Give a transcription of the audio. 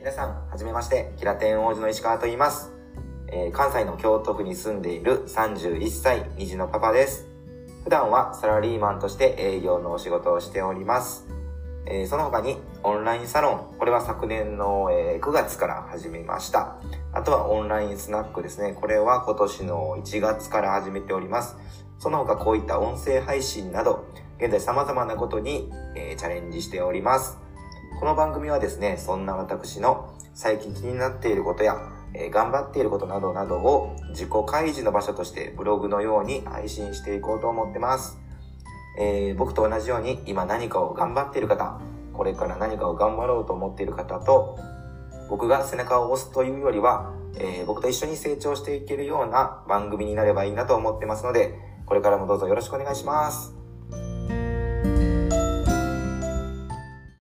皆さん、はじめまして、キラテン王子の石川と言います。えー、関西の京都府に住んでいる31歳、虹のパパです。普段はサラリーマンとして営業のお仕事をしております。えー、その他にオンラインサロン、これは昨年の、えー、9月から始めました。あとはオンラインスナックですね。これは今年の1月から始めております。その他こういった音声配信など、現在様々なことに、えー、チャレンジしております。この番組はですね、そんな私の最近気になっていることや、えー、頑張っていることなどなどを自己開示の場所としてブログのように配信していこうと思ってます。えー、僕と同じように今何かを頑張っている方、これから何かを頑張ろうと思っている方と、僕が背中を押すというよりは、えー、僕と一緒に成長していけるような番組になればいいなと思ってますので、これからもどうぞよろしくお願いします。